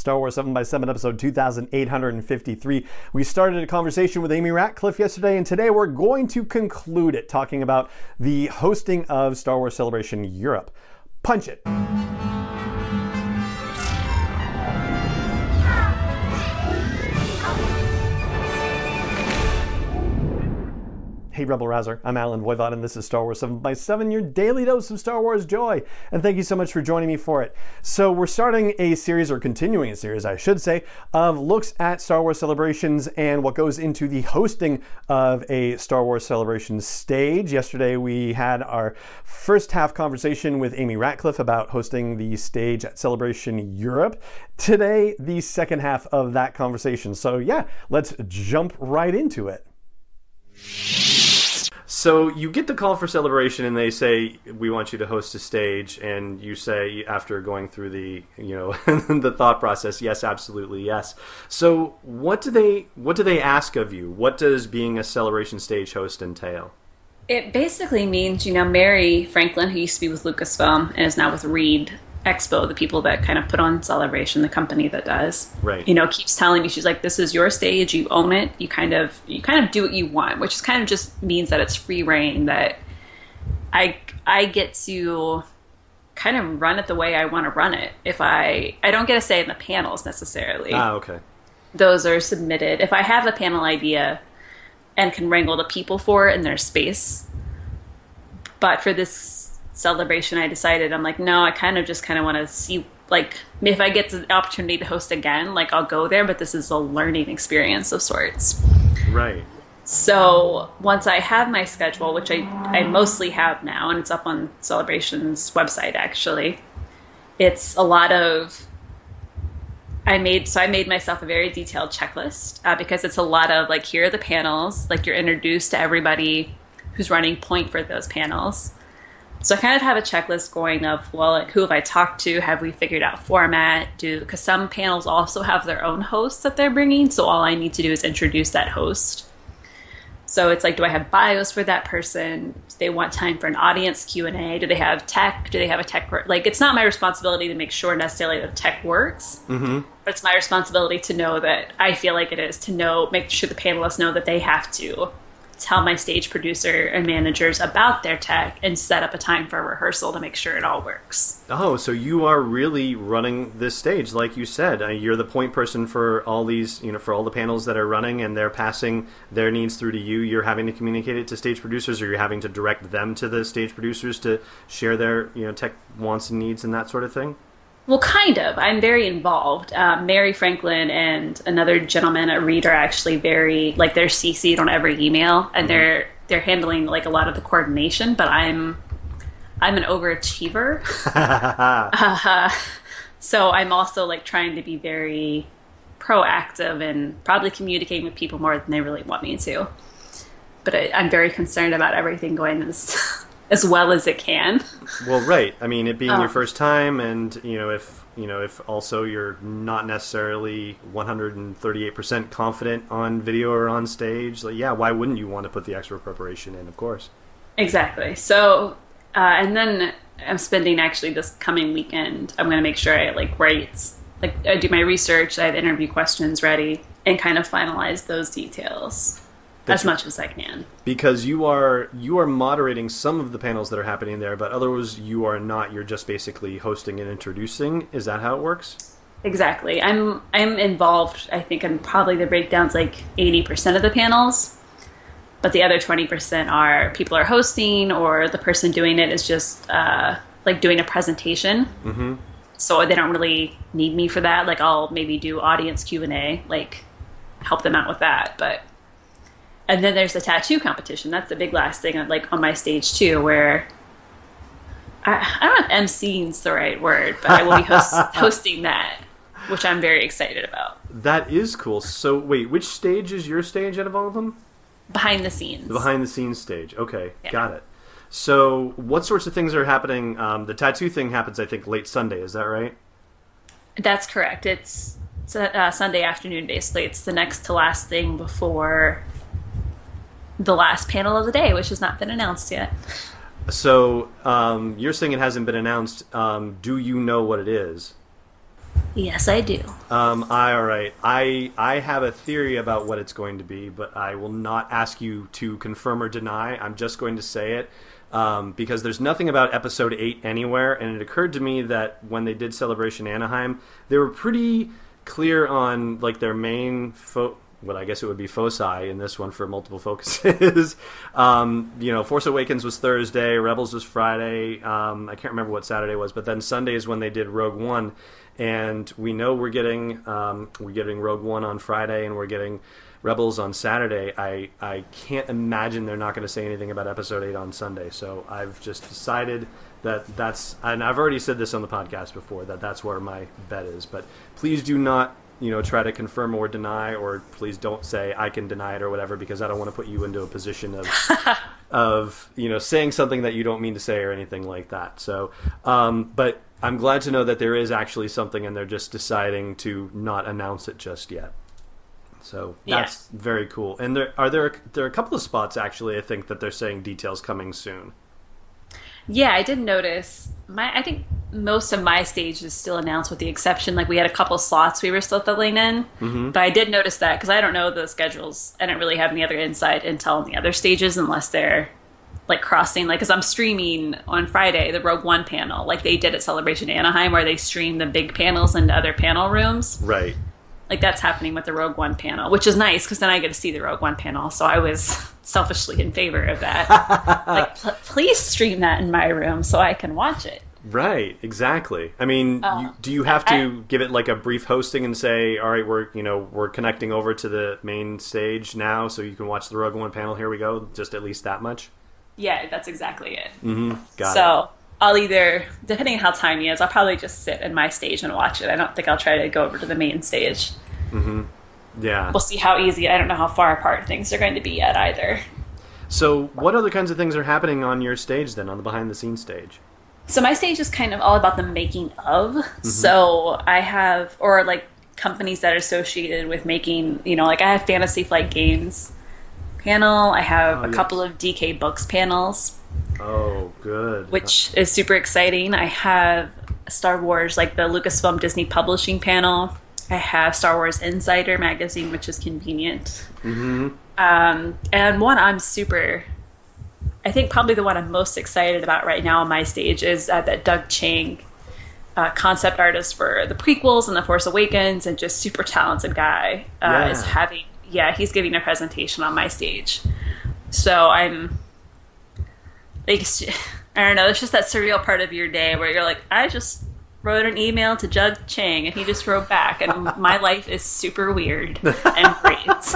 Star Wars 7 by 7 episode 2853. We started a conversation with Amy Ratcliffe yesterday, and today we're going to conclude it talking about the hosting of Star Wars Celebration Europe. Punch it. Hey Rebel Rouser, I'm Allen Voivod, and this is Star Wars 7 by 7 your daily dose of Star Wars joy. And thank you so much for joining me for it. So, we're starting a series, or continuing a series, I should say, of looks at Star Wars celebrations and what goes into the hosting of a Star Wars celebration stage. Yesterday, we had our first half conversation with Amy Ratcliffe about hosting the stage at Celebration Europe. Today, the second half of that conversation. So, yeah, let's jump right into it. So you get the call for celebration, and they say we want you to host a stage, and you say after going through the you know the thought process, yes, absolutely, yes. So what do they what do they ask of you? What does being a celebration stage host entail? It basically means you know Mary Franklin, who used to be with Lucasfilm and is now with Reed, Expo, the people that kind of put on Celebration, the company that does, right? You know, keeps telling me she's like, "This is your stage. You own it. You kind of you kind of do what you want," which is kind of just means that it's free reign. That I I get to kind of run it the way I want to run it. If I I don't get a say in the panels necessarily. Ah, okay. Those are submitted. If I have a panel idea and can wrangle the people for it in their space, but for this celebration, I decided I'm like, no, I kind of just kind of want to see like if I get the opportunity to host again, like I'll go there, but this is a learning experience of sorts. Right. So once I have my schedule, which I, I mostly have now, and it's up on Celebration's website actually, it's a lot of I made so I made myself a very detailed checklist uh, because it's a lot of like here are the panels, like you're introduced to everybody who's running point for those panels. So I kind of have a checklist going of well, like who have I talked to? Have we figured out format? Do because some panels also have their own hosts that they're bringing, so all I need to do is introduce that host. So it's like, do I have bios for that person? Do they want time for an audience Q and A? Do they have tech? Do they have a tech? Like, it's not my responsibility to make sure necessarily that tech works, mm-hmm. but it's my responsibility to know that I feel like it is to know, make sure the panelists know that they have to tell my stage producer and managers about their tech and set up a time for a rehearsal to make sure it all works. Oh, so you are really running this stage, like you said. Uh, you're the point person for all these, you know, for all the panels that are running, and they're passing their needs through to you. You're having to communicate it to stage producers, or you're having to direct them to the stage producers to share their, you know, tech wants and needs and that sort of thing. Well, kind of. I'm very involved. Um, Mary Franklin and another gentleman at Reed are actually very like they're CC'd on every email, and mm-hmm. they're they're handling like a lot of the coordination. But I'm I'm an overachiever, uh, so I'm also like trying to be very proactive and probably communicating with people more than they really want me to. But I, I'm very concerned about everything going as as well as it can. Well, right. I mean, it being your oh. first time, and you know, if you know, if also you're not necessarily 138 percent confident on video or on stage, like, yeah, why wouldn't you want to put the extra preparation in? Of course. Exactly. So, uh, and then I'm spending actually this coming weekend. I'm going to make sure I like write, like, I do my research. I have interview questions ready, and kind of finalize those details as much as I can. Because you are you are moderating some of the panels that are happening there, but others you are not. You're just basically hosting and introducing. Is that how it works? Exactly. I'm I'm involved. I think in probably the breakdowns like eighty percent of the panels, but the other twenty percent are people are hosting or the person doing it is just uh, like doing a presentation. Mm-hmm. So they don't really need me for that. Like I'll maybe do audience Q and A, like help them out with that, but and then there's the tattoo competition. That's the big last thing, like on my stage too, where I, I don't know if MCing's the right word, but I will be host, hosting that, which I'm very excited about. That is cool. So wait, which stage is your stage out of all of them? Behind the scenes. The behind the scenes stage. Okay, yeah. got it. So what sorts of things are happening? Um, the tattoo thing happens, I think, late Sunday. Is that right? That's correct. It's, it's a, uh, Sunday afternoon, basically. It's the next to last thing before the last panel of the day, which has not been announced yet. So um, you're saying it hasn't been announced. Um, do you know what it is? Yes, I do. Um, I, all right. I I have a theory about what it's going to be, but I will not ask you to confirm or deny. I'm just going to say it um, because there's nothing about episode eight anywhere, and it occurred to me that when they did Celebration Anaheim, they were pretty clear on like their main fo- what I guess it would be foci in this one for multiple focuses. um, you know, Force Awakens was Thursday, Rebels was Friday. Um, I can't remember what Saturday was, but then Sunday is when they did Rogue One, and we know we're getting um, we're getting Rogue One on Friday, and we're getting Rebels on Saturday. I I can't imagine they're not going to say anything about Episode Eight on Sunday. So I've just decided that that's and I've already said this on the podcast before that that's where my bet is. But please do not you know try to confirm or deny or please don't say i can deny it or whatever because i don't want to put you into a position of of you know saying something that you don't mean to say or anything like that so um, but i'm glad to know that there is actually something and they're just deciding to not announce it just yet so that's Yeah. very cool and there are there there are a couple of spots actually i think that they're saying details coming soon Yeah, I did notice. My I think most of my stage is still announced, with the exception like we had a couple slots we were still filling in. Mm-hmm. But I did notice that because I don't know the schedules. I don't really have any other insight on the other stages unless they're like crossing. Like, because I'm streaming on Friday the Rogue One panel, like they did at Celebration Anaheim, where they stream the big panels into other panel rooms. right Like that's happening with the Rogue One panel, which is nice because then I get to see the Rogue One panel. So I was selfishly in favor of that. like, pl- please stream that in my room so I can watch it. Right, exactly. I mean, Uh, you, do you have to I- give it like a brief hosting and say, "All right, we're you know we're connecting over to the main stage now, so you can watch the Rogue One panel. Here we go." Just at least that much. Yeah, that's exactly it. Got so I'll either, depending on how tiny it is, I'll probably just sit in my stage and watch it. I don't think I'll try to go over to the main stage. it. Yeah. We'll see how easy. I don't know how far apart things are going to be yet either. So, what other kinds of things are happening on your stage then, on the behind the scenes stage? So my stage is kind of all about the making of. So I have, or like companies that are associated with making, you know, like I have Fantasy Flight Games panel. I have Oh, a yes. couple of DK Books panels. Oh, good. which is super exciting. I have Star Wars, like the Lucasfilm Disney Publishing panel. I have Star Wars Insider magazine, which is convenient. Mm-hmm. Um, and one I'm super, I think probably the one I'm most excited about right now on my stage is uh, that Doug Chiang, uh, concept artist for the prequels and The Force Awakens, and just super talented guy, uh, Yeah. is having, yeah, he's giving a presentation on my stage. So I'm like I don't know, it's just that surreal part of your day where you're like, I just wrote an email to Doug Chiang and he just wrote back and my life is super weird and great.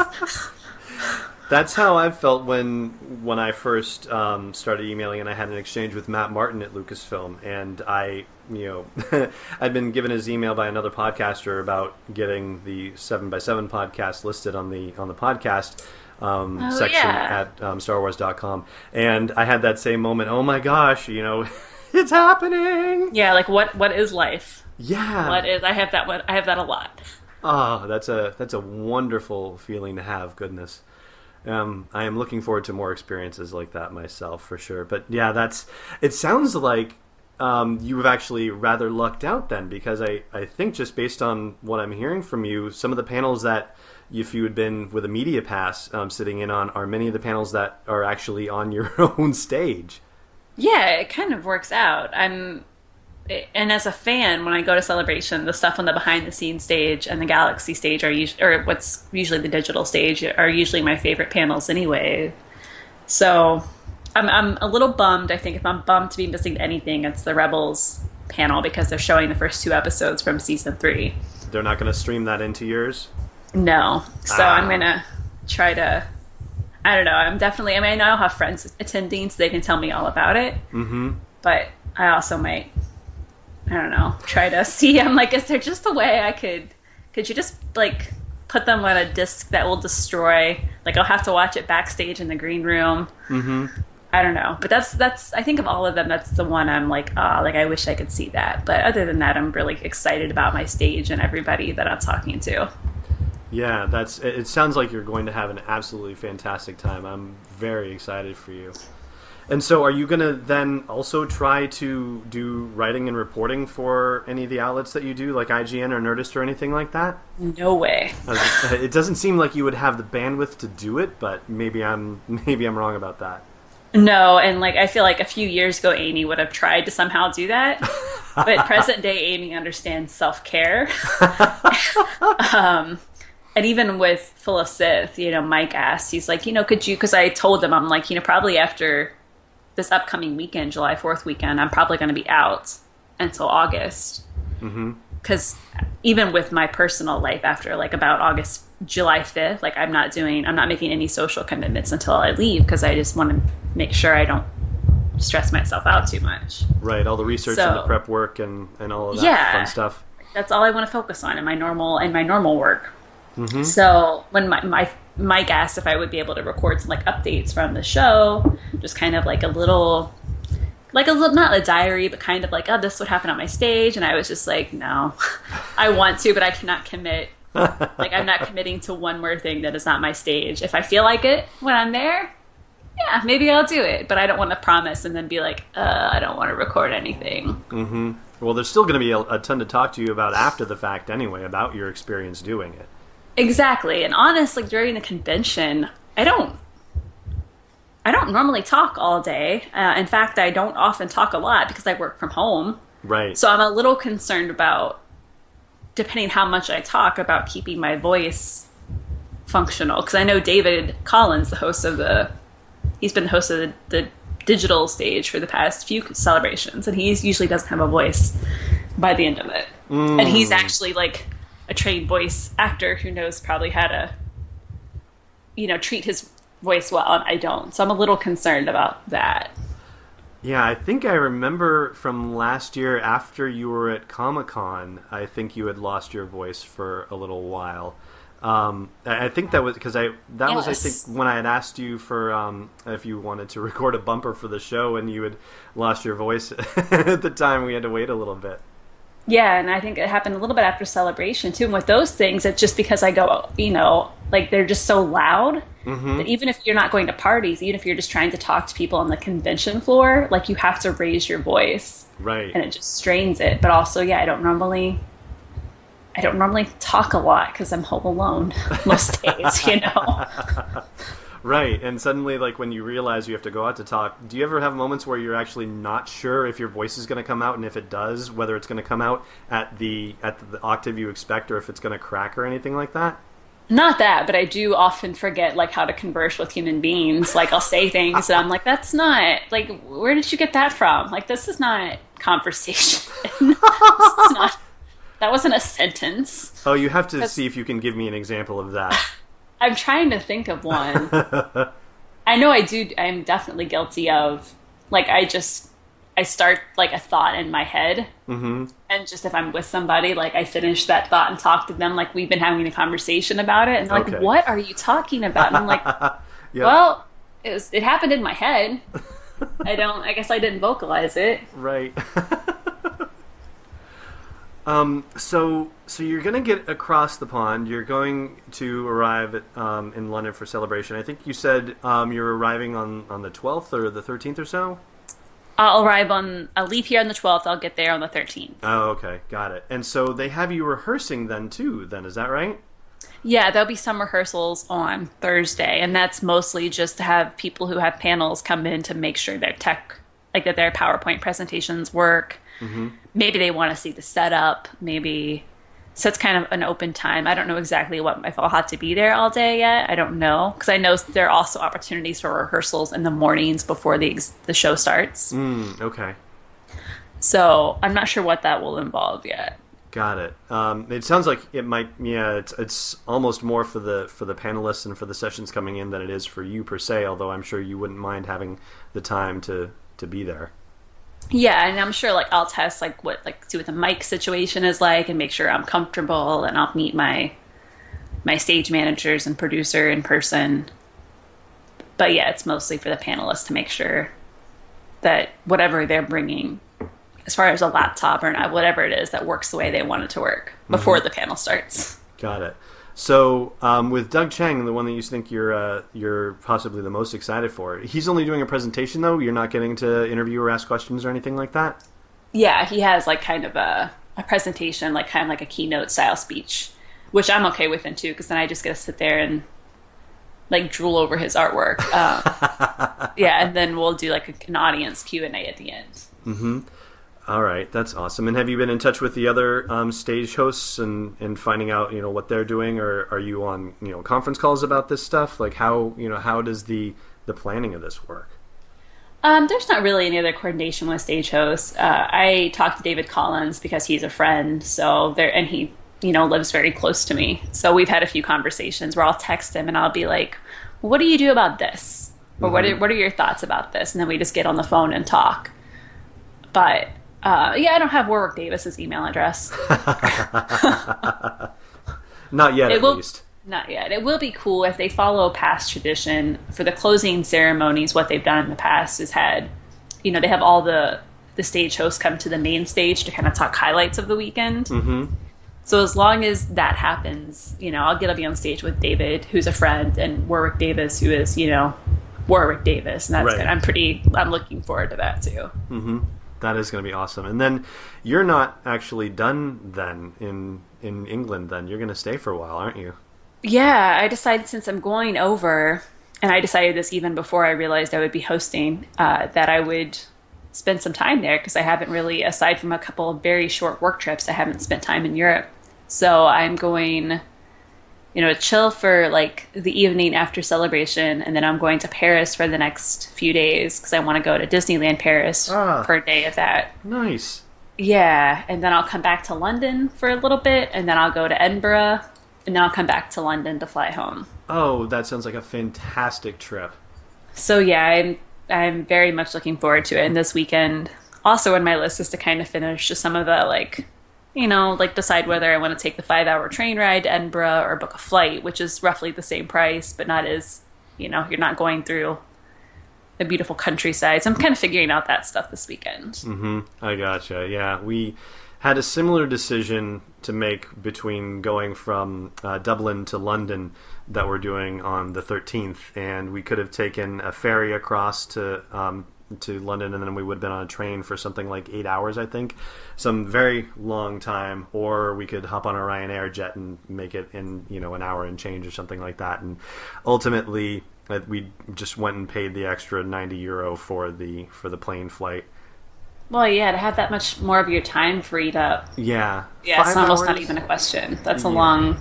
That's how I felt when when I first um, started emailing, and I had an exchange with Matt Martin at Lucasfilm, and I, you know, I'd been given his email by another podcaster about getting the Seven by Seven podcast listed on the on the podcast um, Oh, section yeah. at um, StarWars.com, and I had that same moment. Oh my gosh, you know, it's happening! Yeah, like what what is life? Yeah. What is I have that one I have that a lot. Oh, that's a that's a wonderful feeling to have. Goodness, um, I am looking forward to more experiences like that myself for sure. But yeah, that's. It sounds like um, you have actually rather lucked out then, because I I think just based on what I'm hearing from you, some of the panels that if you had been with a media pass um, sitting in on are many of the panels that are actually on your own stage. Yeah, it kind of works out. I'm and as a fan, when I go to Celebration, the stuff on the behind the scenes stage and the Galaxy stage are usually, or what's usually the digital stage, are usually my favorite panels anyway. So I'm, I'm a little bummed. I think if I'm bummed to be missing anything, it's the Rebels panel because they're showing the first two episodes from season three. They're not going to stream that into yours. No. So Ah. I'm gonna try to. I don't know. I'm definitely. I mean, I know I'll have friends attending, so they can tell me all about it. Mm-hmm. But I also might. I don't know. Try to see. I'm like, is there just a way I could? Could you just like put them on a disc that will destroy? Like I'll have to watch it backstage in the green room. Mm-hmm. I don't know, but that's that's. I think of all of them, that's the one I'm like, ah, like I wish I could see that. But other than that, I'm really excited about my stage and everybody that I'm talking to. Yeah, that's. It sounds like you're going to have an absolutely fantastic time. I'm very excited for you. And so, are you going to then also try to do writing and reporting for any of the outlets that you do, like IGN or Nerdist or anything like that? No way. it doesn't seem like you would have the bandwidth to do it, but maybe I'm maybe I'm wrong about that. No, and like I feel like a few years ago, Amy would have tried to somehow do that, but present day Amy understands self care. um, and even with Full of Sith, you know, Mike asked, he's like, you know, could you? Because I told him, I'm like, you know, probably after this upcoming weekend, July 4th weekend, I'm probably going to be out until August. Because mm-hmm. even with my personal life, after like about August, July 5th, like I'm not doing, I'm not making any social commitments until I leave because I just want to make sure I don't stress myself out too much. Right. All the research so, and the prep work and, and all of that yeah, fun stuff. That's all I want to focus on in my normal, in my normal work. Mm-hmm. So when my, my Mike guess if I would be able to record some like updates from the show, just kind of like a little, like a little, not a diary, but kind of like, oh, this would happen on my stage. And I was just like, no, I want to, but I cannot commit. like I'm not committing to one more thing that is not my stage. If I feel like it when I'm there, yeah, maybe I'll do it. But I don't want to promise and then be like, uh, I don't want to record anything. Mm-hmm. Well, there's still going to be a, a ton to talk to you about after the fact anyway, about your experience doing it. Exactly. And honestly, during the convention, I don't I don't normally talk all day. Uh, in fact, I don't often talk a lot because I work from home. Right. So I'm a little concerned about depending how much I talk about keeping my voice functional because I know David Collins, the host of the he's been the host of the, the digital stage for the past few celebrations and he usually doesn't have a voice by the end of it. Mm. And he's actually like a trained voice actor who knows probably how to, you know, treat his voice well, and I don't. So I'm a little concerned about that. Yeah, I think I remember from last year after you were at Comic Con, I think you had lost your voice for a little while. Um, I think that was because I that yes. was I think when I had asked you for um, if you wanted to record a bumper for the show and you had lost your voice at the time. We had to wait a little bit. Yeah, and I think it happened a little bit after celebration too. And with those things, it's just because I go, you know, like they're just so loud mm-hmm. that even if you're not going to parties, even if you're just trying to talk to people on the convention floor, like you have to raise your voice, right? And it just strains it. But also, yeah, I don't normally, I don't normally talk a lot because I'm home alone most days, you know. Right, and suddenly, like when you realize you have to go out to talk, do you ever have moments where you're actually not sure if your voice is going to come out, and if it does, whether it's going to come out at the at the octave you expect, or if it's going to crack or anything like that? Not that, but I do often forget like how to converse with human beings. Like I'll say things, and I'm like, "That's not like where did you get that from? Like this is not conversation. not, that wasn't a sentence." Oh, you have to see if you can give me an example of that. I'm trying to think of one. I know I do. I'm definitely guilty of like I just I start like a thought in my head, mm-hmm. and just if I'm with somebody, like I finish that thought and talk to them like we've been having a conversation about it, and okay. like, "What are you talking about?" And I'm like, yep. "Well, it was it happened in my head. I don't. I guess I didn't vocalize it." Right. Um, so, so you're going to get across the pond. You're going to arrive at, um, in London for celebration. I think you said um, you're arriving on, on the 12th or the 13th or so. I'll arrive on. I'll leave here on the 12th. I'll get there on the 13th. Oh, okay, got it. And so they have you rehearsing then too. Then is that right? Yeah, there'll be some rehearsals on Thursday, and that's mostly just to have people who have panels come in to make sure their tech, like that their PowerPoint presentations work Mm-hmm. Maybe they want to see the setup. Maybe so it's kind of an open time. I don't know exactly what if I'll have to be there all day yet. I don't know because I know there are also opportunities for rehearsals in the mornings before the the show starts. Mm, okay. So I'm not sure what that will involve yet. Got it. Um, it sounds like it might. Yeah, it's it's almost more for the for the panelists and for the sessions coming in than it is for you per se. Although I'm sure you wouldn't mind having the time to to be there. Yeah, and I'm sure like I'll test like what like see what the mic situation is like and make sure I'm comfortable and I'll meet my my stage managers and producer in person. But yeah, it's mostly for the panelists to make sure that whatever they're bringing as far as a laptop or whatever it is that works the way they want it to work before mm-hmm. the panel starts. Got it. So um, with Doug Chiang, the one that you think you're uh, you're possibly the most excited for, he's only doing a presentation though. You're not getting to interview or ask questions or anything like that. Yeah, he has like kind of a, a presentation, like kind of like a keynote style speech, which I'm okay with him too, because then I just get to sit there and like drool over his artwork. Um, yeah, and then we'll do like a, an audience Q and A at the end. All right, that's awesome. And have you been in touch with the other um, stage hosts and, and finding out you know what they're doing, or are you on you know conference calls about this stuff? Like how you know how does the the planning of this work? Um, there's not really any other coordination with stage hosts. Uh, I talked to David Collins because he's a friend, so there, and he, you know, lives very close to me. So we've had a few conversations where I'll text him and I'll be like, "What do you do about this?" or "What are, what are your thoughts about this?" And then we just get on the phone and talk. But uh, yeah, I don't have Warwick Davis's email address. Not yet, It at will- least. Not yet. It will be cool if they follow past tradition for the closing ceremonies. What they've done in the past is had, you know, they have all the the stage hosts come to the main stage to kind of talk highlights of the weekend. Mm-hmm. So as long as that happens, you know, I'll get to be on stage with David, who's a friend, and Warwick Davis, who is, you know, Warwick Davis, and that's Right. good. I'm pretty. I'm looking forward to that too. That is going to be awesome. And then you're not actually done then in in England. Then you're going to stay for a while, aren't you? Yeah, I decided since I'm going over, and I decided this even before I realized I would be hosting, uh, that I would spend some time there because I haven't really, aside from a couple of very short work trips, I haven't spent time in Europe. So I'm going, you know, chill for like the evening after celebration, and then I'm going to Paris for the next few days because I want to go to Disneyland Paris Ah. for a day of that. Nice. Yeah, and then I'll come back to London for a little bit, and then I'll go to Edinburgh, and then I'll come back to London to fly home. Oh, that sounds like a fantastic trip. So yeah, I'm I'm very much looking forward to it. And this weekend, also on my list is to kind of finish just some of the like, you know, like decide whether I want to take the five hour train ride to Edinburgh or book a flight, which is roughly the same price, but not as you know, you're not going through the beautiful countryside. So I'm kind of figuring out that stuff this weekend. I gotcha. Yeah, we had a similar decision to make between going from uh, Dublin to London that we're doing on the 13th, and we could have taken a ferry across to um, to London, and then we would have been on a train for something like eight hours, I think, some very long time, or we could hop on a Ryanair jet and make it in you know an hour and change or something like that, and ultimately. uh, We just went and paid the extra ninety euro for the for the plane flight. Well, yeah, to have that much more of your time freed up. Yeah. Yeah, it's Five almost not even a question. That's a Yeah. long.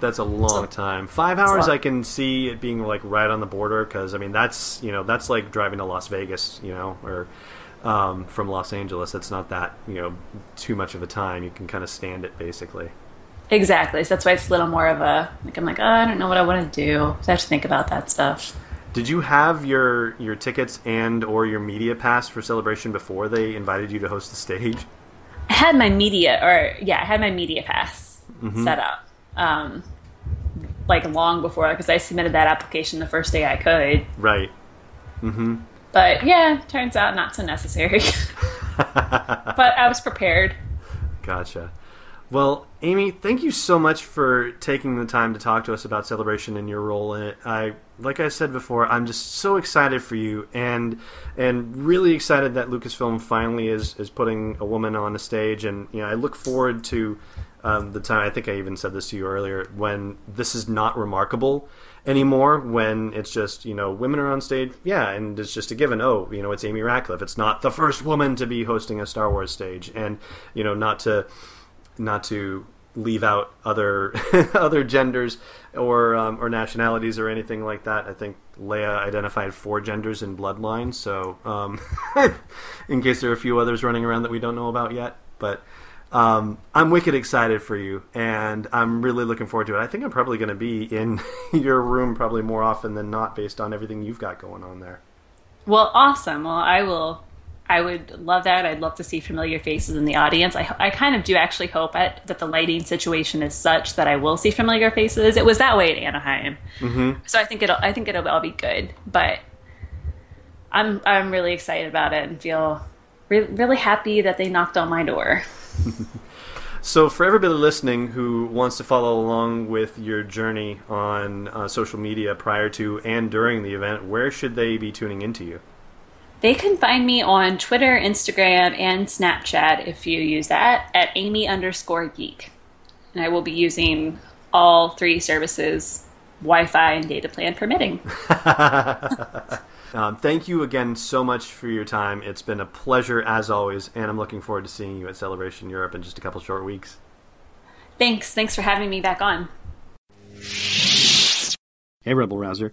That's a long a- time. Five hours. I can see it being like right on the border because I mean that's you know that's like driving to Las Vegas, you know, or um, from Los Angeles. That's not that you know too much of a time. You can kind of stand it basically. Exactly. So that's why it's a little more of a like I'm like, oh, I don't know what I want to do. So I have to think about that stuff. Did you have your your tickets and or your media pass for celebration before they invited you to host the stage? I had my media, or yeah, I had my media pass Mm-hmm. set up, um, like long before because I submitted that application the first day I could. Right. Mm-hmm. But yeah, turns out not so necessary. but I was prepared. Gotcha. Well, Amy, thank you so much for taking the time to talk to us about celebration and your role in it. I, like I said before, I'm just so excited for you, and and really excited that Lucasfilm finally is is putting a woman on the stage, and you know I look forward to um, the time. I think I even said this to you earlier when this is not remarkable anymore. When it's just you know women are on stage, yeah, and it's just a given. Oh, you know it's Amy Ratcliffe. It's not the first woman to be hosting a Star Wars stage, and you know not to not to leave out other other genders or um, or nationalities or anything like that. I think Leia identified four genders in Bloodline, so um, in case there are a few others running around that we don't know about yet, but. Um, I'm wicked excited for you, and I'm really looking forward to it. I think I'm probably going to be in your room probably more often than not, based on everything you've got going on there. Well, awesome. Well, I will. I would love that. I'd love to see familiar faces in the audience. I, I kind of do actually hope that, that the lighting situation is such that I will see familiar faces. It was that way at Anaheim, mm-hmm. so I think it'll. I think it'll all be good. But I'm I'm really excited about it and feel re- really happy that they knocked on my door. So, for everybody listening who wants to follow along with your journey on uh, social media prior to and during the event, where should they be tuning into you? They can find me on Twitter, Instagram, and Snapchat if you use that at Amy underscore geek. And I will be using all three services, Wi Fi and data plan permitting. um, thank you again so much for your time. It's been a pleasure as always, and I'm looking forward to seeing you at Celebration Europe in just a couple short weeks. Thanks. Thanks for having me back on. Hey, Rebel Rouser.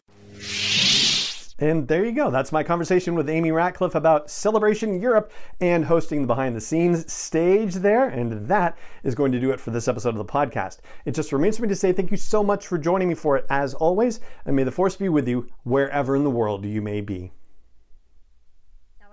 And there you go. That's my conversation with Amy Ratcliffe about Celebration Europe and hosting the behind the scenes stage there. And that is going to do it for this episode of the podcast. It just remains for me to say thank you so much for joining me for it, as always. And may the force be with you wherever in the world you may be.